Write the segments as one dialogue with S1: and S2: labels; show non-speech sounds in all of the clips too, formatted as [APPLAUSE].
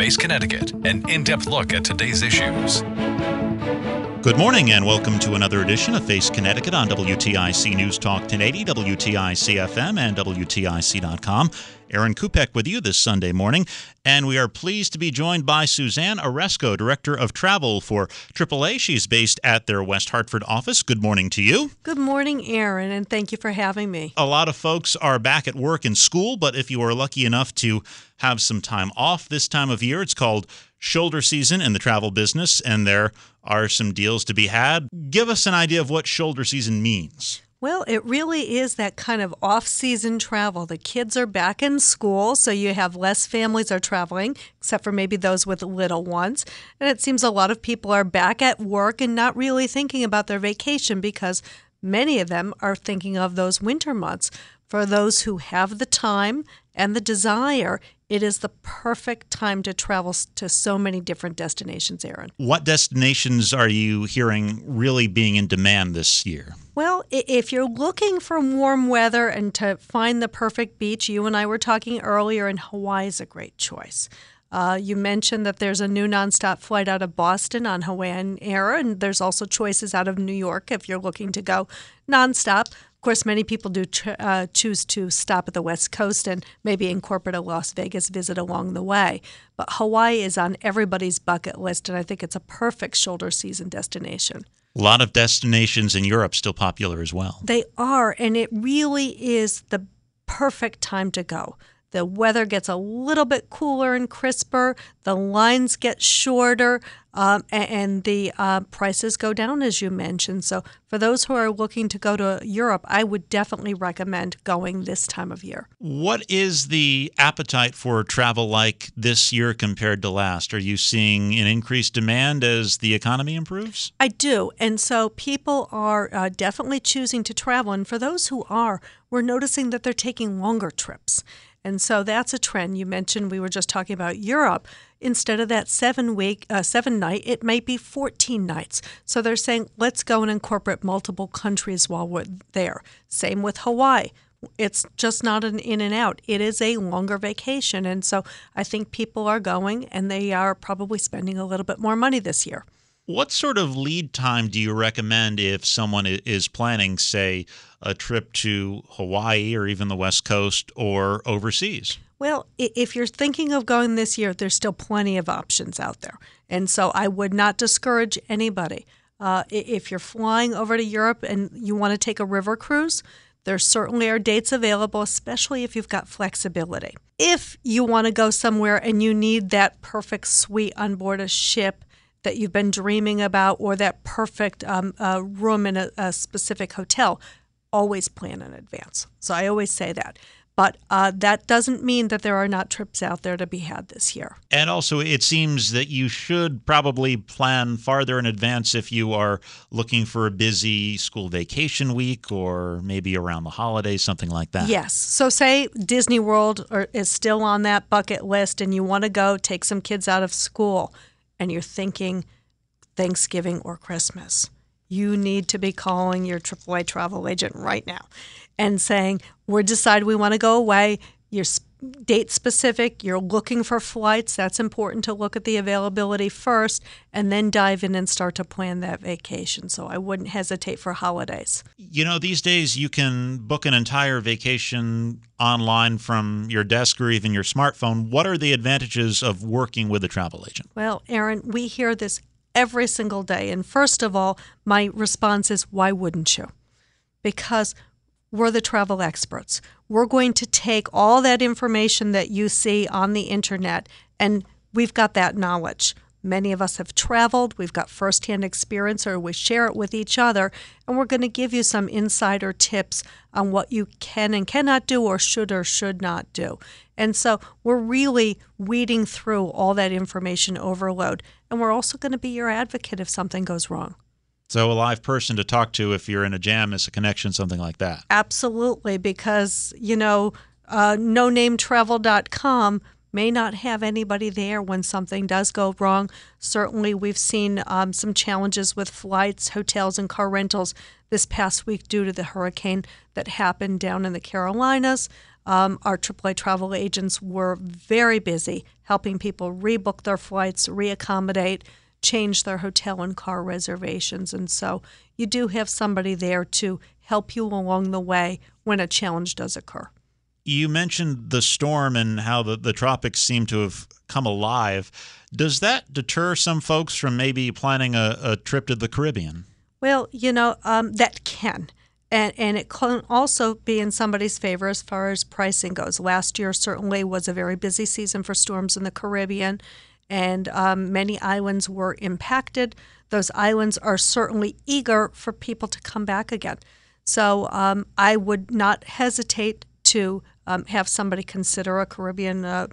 S1: Face Connecticut, an in depth look at today's issues.
S2: Good morning and welcome to another edition of Face Connecticut on WTIC News Talk 1080, WTIC FM, and WTIC.com. Aaron Kupec with you this Sunday morning, and we are pleased to be joined by Suzanne Oresko, Director of Travel for AAA. She's based at their West Hartford office. Good morning to you.
S3: Good morning, Aaron, and thank you for having me.
S2: A lot of folks are back at work and school, but if you are lucky enough to have some time off this time of year, it's called shoulder season in the travel business, and there are some deals to be had. Give us an idea of what shoulder season means.
S3: Well, it really is that kind of off season travel. The kids are back in school, so you have less families are traveling, except for maybe those with little ones. And it seems a lot of people are back at work and not really thinking about their vacation because many of them are thinking of those winter months. For those who have the time and the desire, it is the perfect time to travel to so many different destinations, Aaron.
S2: What destinations are you hearing really being in demand this year?
S3: Well, if you're looking for warm weather and to find the perfect beach, you and I were talking earlier, and Hawaii is a great choice. Uh, you mentioned that there's a new nonstop flight out of Boston on Hawaiian Air, and there's also choices out of New York if you're looking to go nonstop. Of course, many people do ch- uh, choose to stop at the West Coast and maybe incorporate a Las Vegas visit along the way. But Hawaii is on everybody's bucket list, and I think it's a perfect shoulder season destination.
S2: A lot of destinations in Europe still popular as well.
S3: They are, and it really is the perfect time to go. The weather gets a little bit cooler and crisper, the lines get shorter, um, and the uh, prices go down, as you mentioned. So, for those who are looking to go to Europe, I would definitely recommend going this time of year.
S2: What is the appetite for travel like this year compared to last? Are you seeing an increased demand as the economy improves?
S3: I do. And so people are uh, definitely choosing to travel. And for those who are, we're noticing that they're taking longer trips. And so that's a trend. You mentioned we were just talking about Europe. Instead of that seven week, uh, seven night, it might be 14 nights. So they're saying, let's go and incorporate multiple countries while we're there. Same with Hawaii. It's just not an in and out. It is a longer vacation. And so I think people are going and they are probably spending a little bit more money this year.
S2: What sort of lead time do you recommend if someone is planning, say, a trip to Hawaii or even the West Coast or overseas?
S3: Well, if you're thinking of going this year, there's still plenty of options out there. And so I would not discourage anybody. Uh, if you're flying over to Europe and you want to take a river cruise, there certainly are dates available, especially if you've got flexibility. If you want to go somewhere and you need that perfect suite on board a ship that you've been dreaming about or that perfect um, uh, room in a, a specific hotel, always plan in advance. So I always say that. But uh, that doesn't mean that there are not trips out there to be had this year.
S2: And also, it seems that you should probably plan farther in advance if you are looking for a busy school vacation week or maybe around the holidays, something like that.
S3: Yes. So, say Disney World or, is still on that bucket list and you want to go take some kids out of school and you're thinking Thanksgiving or Christmas. You need to be calling your AAA travel agent right now and saying, We're decided we want to go away. You're date specific, you're looking for flights. That's important to look at the availability first and then dive in and start to plan that vacation. So, I wouldn't hesitate for holidays.
S2: You know, these days you can book an entire vacation online from your desk or even your smartphone. What are the advantages of working with a travel agent?
S3: Well, Aaron, we hear this every single day. And first of all, my response is why wouldn't you? Because we're the travel experts. We're going to take all that information that you see on the internet and we've got that knowledge. Many of us have traveled, we've got firsthand experience, or we share it with each other, and we're going to give you some insider tips on what you can and cannot do, or should or should not do. And so we're really weeding through all that information overload, and we're also going to be your advocate if something goes wrong.
S2: So, a live person to talk to if you're in a jam is a connection, something like that.
S3: Absolutely, because, you know, uh, nonametravel.com may not have anybody there when something does go wrong. Certainly, we've seen um, some challenges with flights, hotels, and car rentals this past week due to the hurricane that happened down in the Carolinas. Um, our AAA travel agents were very busy helping people rebook their flights, reaccommodate, change their hotel and car reservations. And so you do have somebody there to help you along the way when a challenge does occur.
S2: You mentioned the storm and how the, the tropics seem to have come alive. Does that deter some folks from maybe planning a, a trip to the Caribbean?
S3: Well, you know, um, that can. And, and it can also be in somebody's favor as far as pricing goes. Last year certainly was a very busy season for storms in the Caribbean, and um, many islands were impacted. Those islands are certainly eager for people to come back again. So um, I would not hesitate to um, have somebody consider a Caribbean uh,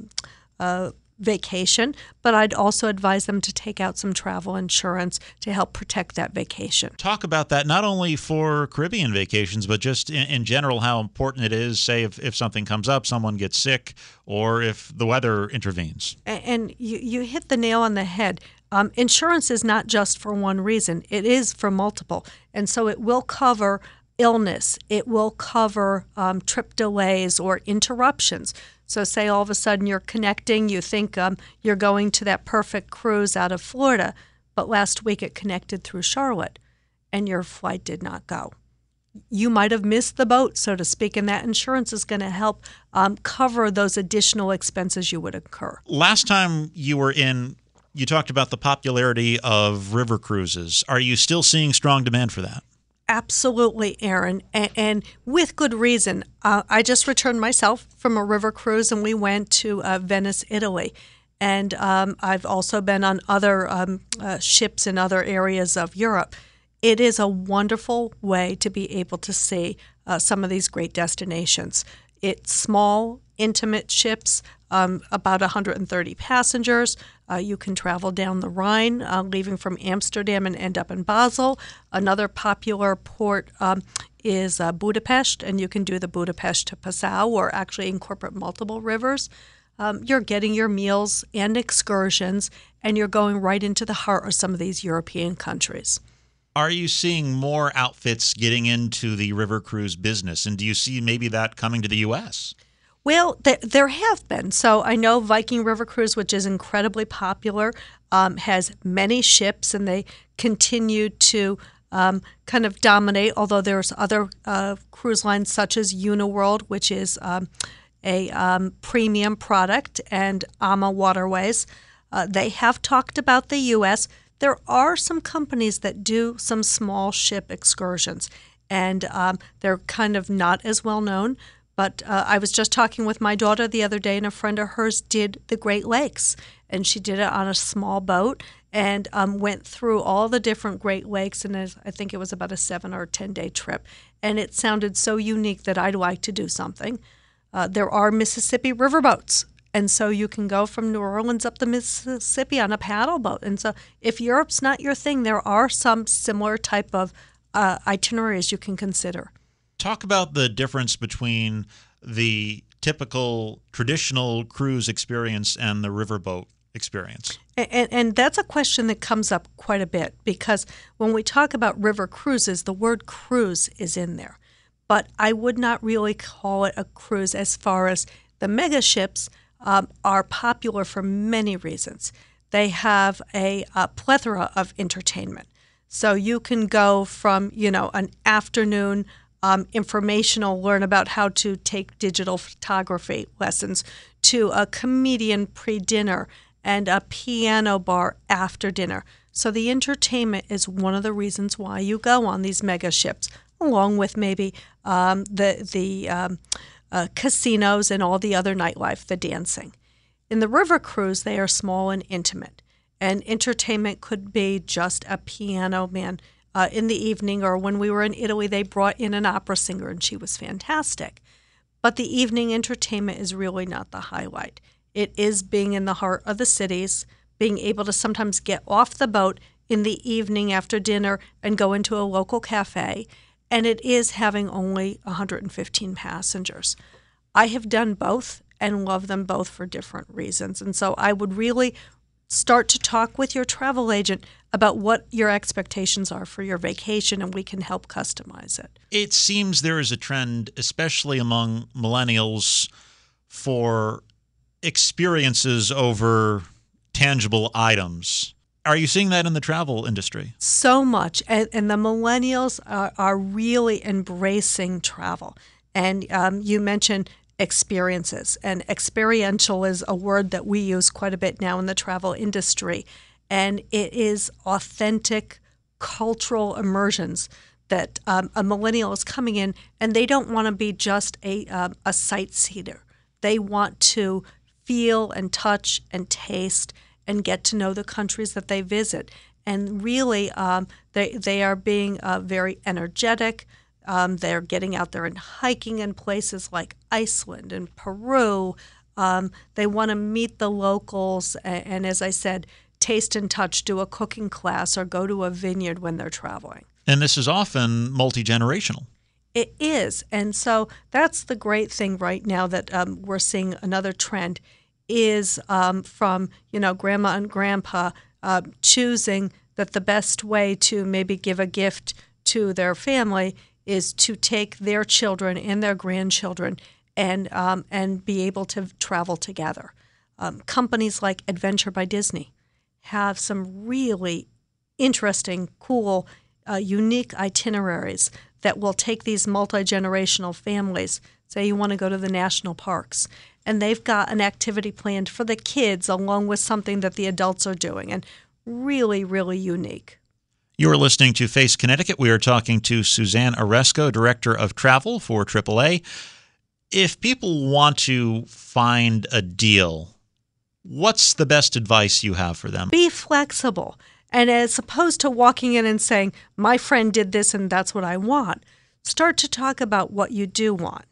S3: uh, vacation, but I'd also advise them to take out some travel insurance to help protect that vacation.
S2: Talk about that not only for Caribbean vacations, but just in, in, general, how important it is, say, if, if something comes up, someone gets sick, or if the weather intervenes.
S3: And, and you, you hit the nail on the head. Um, insurance is not just for one reason, it is for multiple. And so it will cover illness, it will cover um, trip delays or interruptions. So, say all of a sudden you're connecting, you think um, you're going to that perfect cruise out of Florida, but last week it connected through Charlotte and your flight did not go. You might have missed the boat, so to speak, and that insurance is going to help um, cover those additional expenses you would incur.
S2: Last time you were in, you talked about the popularity of river cruises. Are you still seeing strong demand for that?
S3: Absolutely, Aaron, and, and with good reason. Uh, I just returned myself from a river cruise, and we went to uh, Venice, Italy. And um, I've also been on other um, uh, ships in other areas of Europe. It is a wonderful way to be able to see uh, some of these great destinations. It's small, intimate ships, um, about 130 passengers. Uh, you can travel down the Rhine, uh, leaving from Amsterdam and end up in Basel. Another popular port um, is uh, Budapest, and you can do the Budapest to Passau or actually incorporate multiple rivers. Um, you're getting your meals and excursions, and you're going right into the heart of some of these European countries.
S2: Are you seeing more outfits getting into the river cruise business? And do you see maybe that coming to the U.S.?
S3: Well, th- there have been. So I know Viking River Cruise, which is incredibly popular, um, has many ships, and they continue to um, kind of dominate. Although there's other uh, cruise lines such as Uniworld, which is um, a um, premium product, and AMA Waterways. Uh, they have talked about the U.S. There are some companies that do some small ship excursions, and um, they're kind of not as well known. But uh, I was just talking with my daughter the other day, and a friend of hers did the Great Lakes, and she did it on a small boat and um, went through all the different Great Lakes. And I think it was about a seven or 10 day trip. And it sounded so unique that I'd like to do something. Uh, there are Mississippi riverboats. And so you can go from New Orleans up the Mississippi on a paddle boat. And so if Europe's not your thing, there are some similar type of uh, itineraries you can consider.
S2: Talk about the difference between the typical traditional cruise experience and the riverboat experience.
S3: And, and, that's a question that comes up quite a bit because when we talk about river cruises, the word cruise is in there. But I would not really call it a cruise as far as the mega ships um, are popular for many reasons. They have a, a plethora of entertainment. So you can go from, you know, an afternoon um, informational, learn about how to take digital photography lessons, to a comedian pre dinner and a piano bar after dinner. So the entertainment is one of the reasons why you go on these mega ships, along with maybe um, the the um, uh, casinos and all the other nightlife, the dancing. In the river cruise, they are small and intimate. And entertainment could be just a piano man uh, in the evening, or when we were in Italy, they brought in an opera singer and she was fantastic. But the evening entertainment is really not the highlight. It is being in the heart of the cities, being able to sometimes get off the boat in the evening after dinner and go into a local cafe. And it is having only 115 passengers. I have done both and love them both for different reasons. And so I would really start to talk with your travel agent about what your expectations are for your vacation and we can help customize it.
S2: It seems there is a trend, especially among millennials, for experiences over tangible items. Are you seeing that in the travel industry?
S3: So much. And, and the millennials are, are, really embracing travel. And um, you mentioned experiences, and experiential is a word that we use quite a bit now in the travel industry. And it is authentic cultural immersions that um, a millennial is coming in, and they don't want to be just a, um, a sightseer. They want to feel and touch and taste and get to know the countries that they visit. And really, um, they, they are being uh, very energetic. Um, they're getting out there and hiking in places like Iceland and Peru. Um, they want to meet the locals. And, and as I said, taste and touch, do a cooking class, or go to a vineyard when they're traveling.
S2: And this is often multi generational.
S3: It is. And so that's the great thing right now that um, we're seeing another trend is um, from, you know, grandma and grandpa uh, choosing that the best way to maybe give a gift to their family is to take their children and their grandchildren and, um, and be able to travel together. Um, companies like Adventure by Disney have some really interesting, cool, uh, unique itineraries that will take these multi generational families. Say you want to go to the national parks, and they've got an activity planned for the kids along with something that the adults are doing, and really, really unique.
S2: You are listening to Face Connecticut. We are talking to Suzanne Oresko, Director of Travel for AAA. If people want to find a deal, what's the best advice you have for them?
S3: Be flexible. And as opposed to walking in and saying, my friend did this and that's what I want, start to talk about what you do want.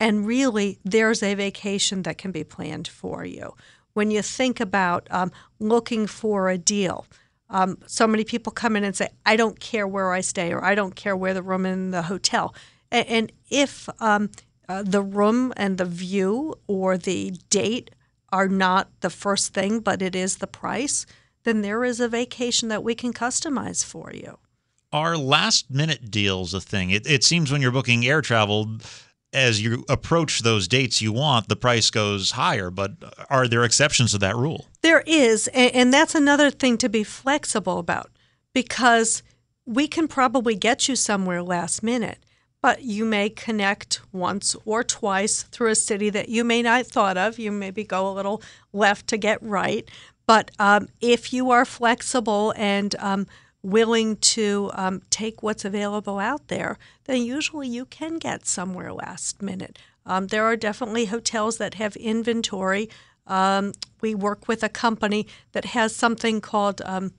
S3: And really, there's a vacation that can be planned for you. When you think about um, looking for a deal, um, so many people come in and say, I don't care where I stay or I don't care where the room in the hotel. And, and if um, uh, the room and the view or the date are not the first thing, but it is the price, then there is a vacation that we can customize for you.
S2: Are last minute deals a thing? It, it seems when you're booking air travel, as you approach those dates you want, the price goes higher. But are there exceptions to that rule?
S3: There is. And, that's another thing to be flexible about because we can probably get you somewhere last minute but you may connect once or twice through a city that you may not thought of. You maybe go a little left to get right. But um, if you are flexible and um, willing to um, take what's available out there, then usually you can get somewhere last minute. Um, there are definitely hotels that have inventory. Um, we work with a company that has something called um,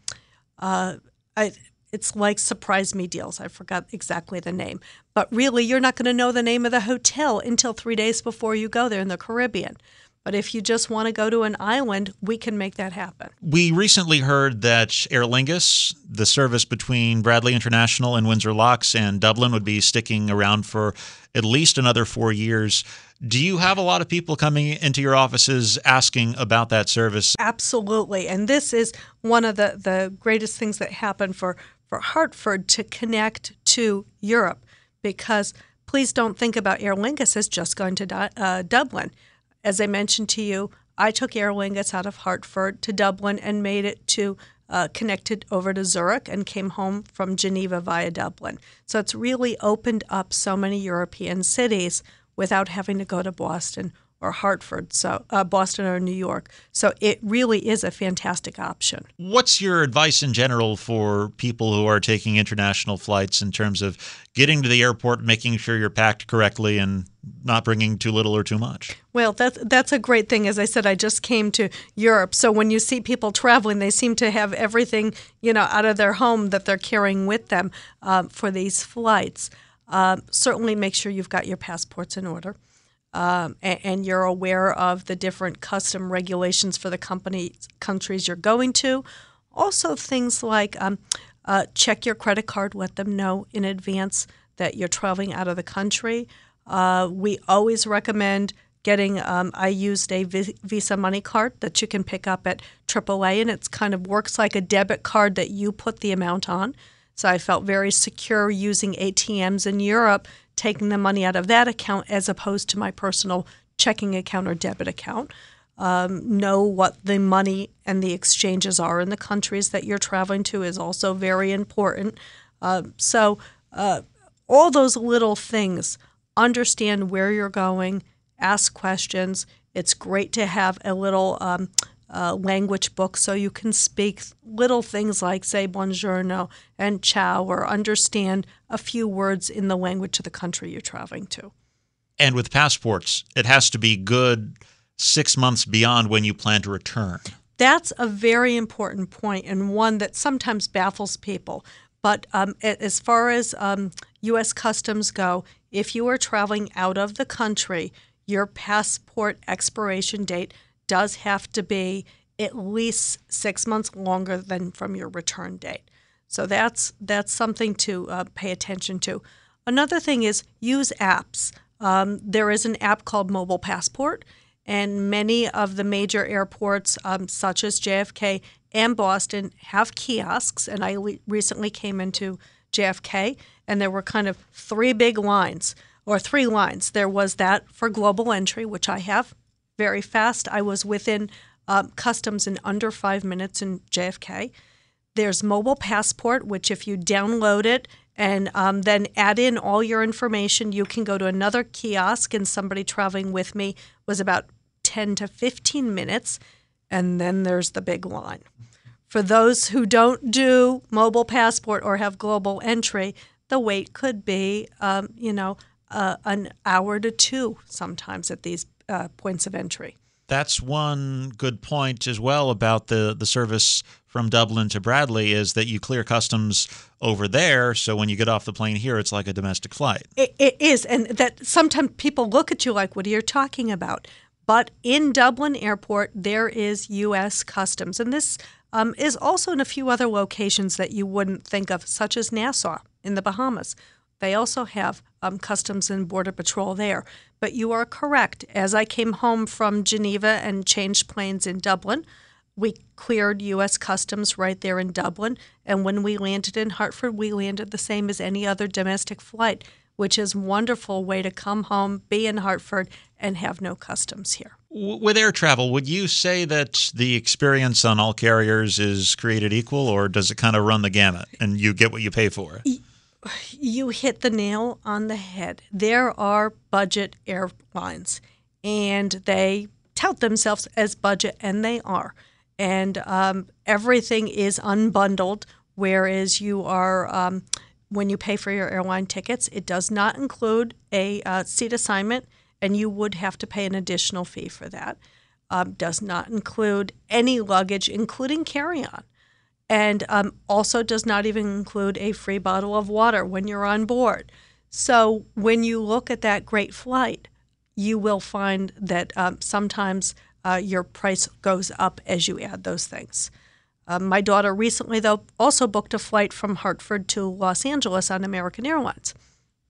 S3: uh, I, it's like surprise me deals. I forgot exactly the name. But really, you're not going to know the name of the hotel until three days before you go there in the Caribbean. But if you just want to go to an island, we can make that happen.
S2: We recently heard that Aer Lingus, the service between Bradley International and Windsor Locks and Dublin, would be sticking around for at least another four years. Do you have a lot of people coming into your offices asking about that service?
S3: Absolutely. And this is one of the, the greatest things that happen for, for Hartford to connect to Europe because please don't think about Aer Lingus as just going to uh, Dublin. As I mentioned to you, I took Aer Lingus out of Hartford to Dublin and made it to uh, connected over to Zurich and came home from Geneva via Dublin. So it's really opened up so many European cities without having to go to Boston or Hartford, so uh, Boston or New York. So it really is a fantastic option.
S2: What's your advice in general for people who are taking international flights in terms of getting to the airport, making sure you're packed correctly, and not bringing too little or too much?
S3: Well, that's that's a great thing. As I said, I just came to Europe, so when you see people traveling, they seem to have everything you know out of their home that they're carrying with them um, for these flights. Um, certainly, make sure you've got your passports in order um, and, and, you're aware of the different custom regulations for the company countries you're going to. Also, things like um, uh, check your credit card, let them know in advance that you're traveling out of the country. Uh, we always recommend getting. Um, I used a Visa Money card that you can pick up at AAA, and it kind of works like a debit card that you put the amount on. So I felt very secure using ATMs in Europe taking the money out of that account as opposed to my personal checking account or debit account. Um, know what the money and the exchanges are in the countries that you're traveling to is also very important. Uh, so, uh, all those little things, understand where you're going, ask questions. It's great to have a little um, uh, language book so you can speak little things like, say, buongiorno and ciao, or understand a few words in the language of the country you're traveling to.
S2: And with passports, it has to be good six months beyond when you plan to return.
S3: That's a very important point and one that sometimes baffles people. But um, as far as um, U.S. customs go, if you are traveling out of the country, your passport expiration date does have to be at least six months longer than from your return date. So that's that's something to uh, pay attention to. Another thing is use apps. Um, there is an app called Mobile Passport, and many of the major airports, um, such as JFK and Boston, have kiosks. And I le- recently came into JFK, and there were kind of three big lines or three lines. There was that for global entry, which I have very fast. I was within um, customs in under five minutes in JFK. There's Mobile Passport, which if you download it and um, then add in all your information, you can go to another kiosk. And somebody traveling with me was about 10 to 15 minutes. And then there's the big line. For those who don't do Mobile Passport or have global entry, the wait could be, um, you know, uh, an hour to two sometimes at these uh, points of entry.
S2: That's one good point as well about the, the service from Dublin to Bradley is that you clear customs over there. So when you get off the plane here, it's like a domestic flight.
S3: it, it is. And that sometimes people look at you like, what are you talking about? But in Dublin Airport, there is U.S. customs. And this um, is also in a few other locations that you wouldn't think of, such as Nassau in the Bahamas. They also have um, Customs and Border Patrol there. But you are correct. As I came home from Geneva and changed planes in Dublin, we cleared U.S. Customs right there in Dublin. And when we landed in Hartford, we landed the same as any other domestic flight, which is a wonderful way to come home, be in Hartford, and have no customs here.
S2: With air travel, would you say that the experience on all carriers is created equal, or does it kind of run the gamut and you get what you pay for? [SIGHS]
S3: you hit the nail on the head. There are budget airlines, and they tout themselves as budget, and they are. And um, everything is unbundled, whereas you are, um, when you pay for your airline tickets, it does not include a uh, seat assignment, and you would have to pay an additional fee for that. Um, does not include any luggage, including carry on and um, also does not even include a free bottle of water when you're on board. So when you look at that great flight, you will find that um, sometimes uh, your price goes up as you add those things. Um, my daughter recently, though, also booked a flight from Hartford to Los Angeles on American Airlines,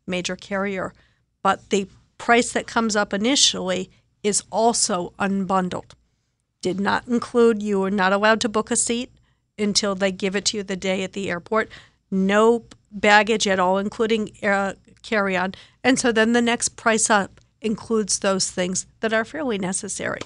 S3: major carrier. But the price that comes up initially is also unbundled. Did not include, you are not allowed to book a seat until they give it to you the day at the airport. No baggage at all, including uh, carry on. And so then the next price up includes those things that are fairly necessary.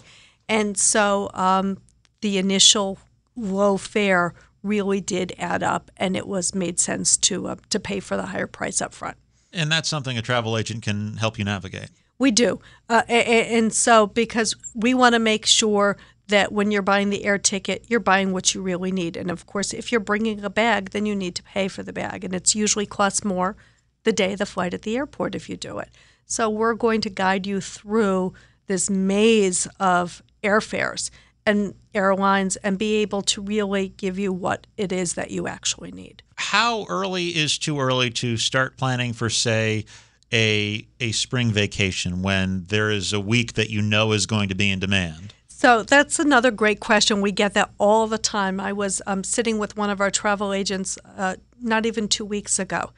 S3: And so um, the initial low fare really did add up, and it was made sense to uh, to pay for the higher price up front.
S2: And that's something a travel agent can help you navigate.
S3: We do. Uh, and so, because we want to make sure that when you're buying the air ticket, you're buying what you really need. And of course, if you're bringing a bag, then you need to pay for the bag. And it's usually costs more the day of the flight at the airport if you do it. So we're going to guide you through this maze of airfares and airlines and be able to really give you what it is that you actually need.
S2: How early is too early to start planning for, say, a a spring vacation when there is a week that you know is going to be in demand?
S3: So that's another great question. We get that all the time. I was um, sitting with one of our travel agents uh, not even two weeks ago,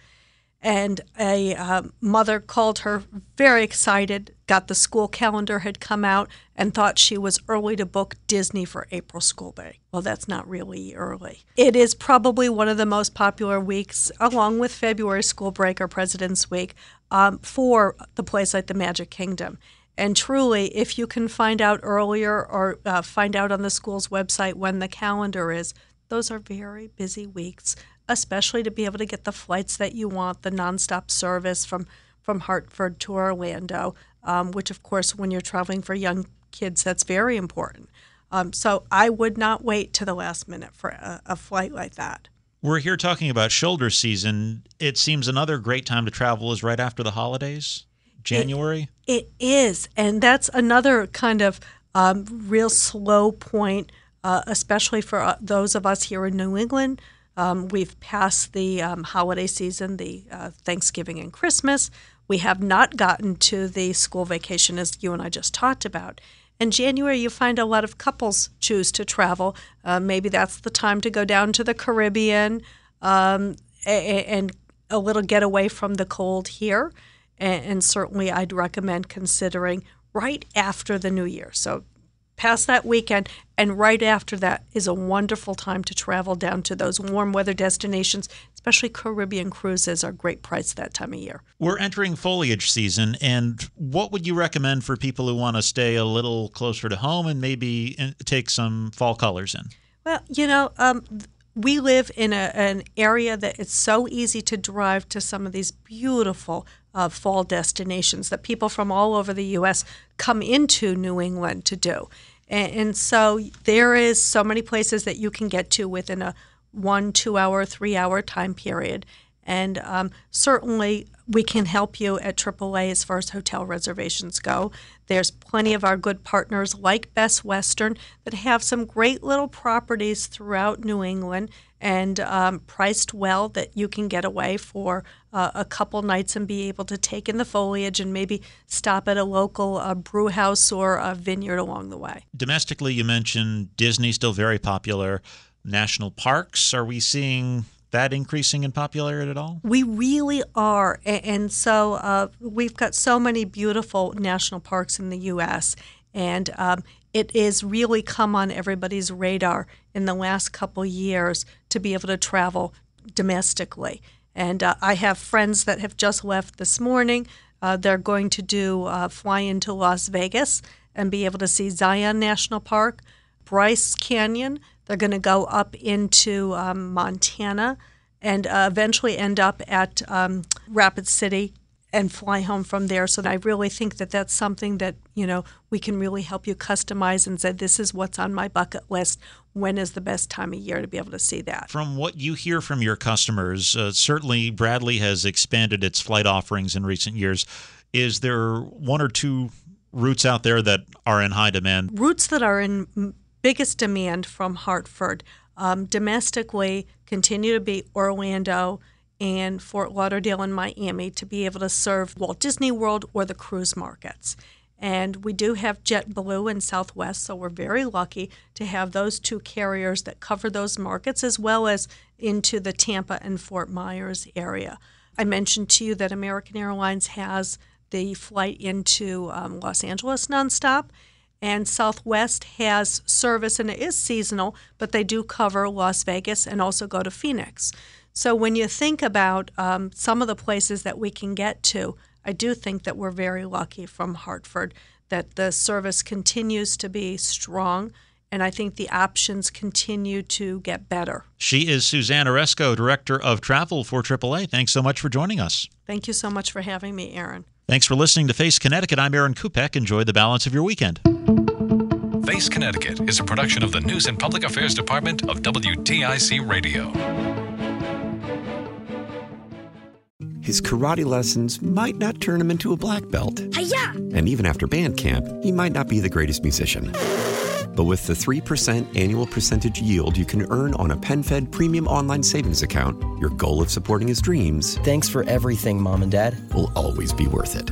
S3: and a uh, mother called her very excited got the school calendar had come out and thought she was early to book disney for april school break well that's not really early it is probably one of the most popular weeks along with february school break or president's week um, for the place like the magic kingdom and truly if you can find out earlier or uh, find out on the school's website when the calendar is those are very busy weeks especially to be able to get the flights that you want, the nonstop service from from Hartford to Orlando, um, which of course, when you're traveling for young kids, that's very important. Um, so I would not wait to the last minute for a, a flight like that.
S2: We're here talking about shoulder season. It seems another great time to travel is right after the holidays, January.
S3: it, it is, and that's another kind of um, real slow point, uh, especially for uh, those of us here in New England um, we've passed the um, holiday season, the uh, Thanksgiving and Christmas. We have not gotten to the school vacation, as you and I just talked about. In January, you find a lot of couples choose to travel. Uh, maybe that's the time to go down to the Caribbean um, and a little get away from the cold here. And certainly, I'd recommend considering right after the new year. So past that weekend, and right after that is a wonderful time to travel down to those warm weather destinations, especially Caribbean cruises are great price that time of year.
S2: We're entering foliage season, and what would you recommend for people who want to stay a little closer to home and maybe take some fall colors in?
S3: Well, you know, um, we live in a, an area that it's so easy to drive to some of these beautiful uh, fall destinations that people from all over the U.S. come into New England to do. And, and so there is so many places that you can get to within a one, two hour, three hour time period. And um, certainly we can help you at AAA as far as hotel reservations go. There's plenty of our good partners like Best Western that have some great little properties throughout New England and um, priced well that you can get away for uh, a couple nights and be able to take in the foliage and maybe stop at a local uh, brew house or a vineyard along the way.
S2: Domestically, you mentioned Disney still very popular. National parks, are we seeing that increasing in popularity at all?
S3: We really are. And so uh, we've got so many beautiful national parks in the U.S. And um, it is really come on everybody's radar in the last couple years to be able to travel domestically. And uh, I have friends that have just left this morning. Uh, they're going to do uh, fly into Las Vegas and be able to see Zion National Park, Bryce Canyon. They're going to go up into um, Montana and uh, eventually end up at um, Rapid City and fly home from there. So I really think that that's something that you know we can really help you customize and say this is what's on my bucket list. When is the best time of year to be able to see that?
S2: From what you hear from your customers, uh, certainly Bradley has expanded its flight offerings in recent years. Is there one or two routes out there that are in high demand?
S3: Routes that are in biggest demand from Hartford um, domestically continue to be Orlando and Fort Lauderdale and Miami to be able to serve Walt Disney World or the cruise markets. And we do have JetBlue and Southwest, so we're very lucky to have those two carriers that cover those markets as well as into the Tampa and Fort Myers area. I mentioned to you that American Airlines has the flight into um, Los Angeles nonstop, and Southwest has service, and it is seasonal, but they do cover Las Vegas and also go to Phoenix. So when you think about um, some of the places that we can get to, I do think that we're very lucky from Hartford that the service continues to be strong. And I think the options continue to get better.
S2: She is Suzanne Oresko, Director of Travel for AAA. Thanks so much for joining us.
S3: Thank you so much for having me, Aaron.
S2: Thanks for listening to Face Connecticut. I'm Aaron Kupec. Enjoy the balance of your weekend.
S1: Face Connecticut is a production of the News and Public Affairs Department of WTIC Radio.
S4: His karate lessons might not turn him into a black belt.
S5: Hiya!
S4: And even after band camp, he might not be the greatest musician. But with the 3% annual percentage yield you can earn on a PenFed premium online savings account, your goal of supporting his dreams
S6: Thanks for everything, Mom and Dad.
S4: will always be worth it.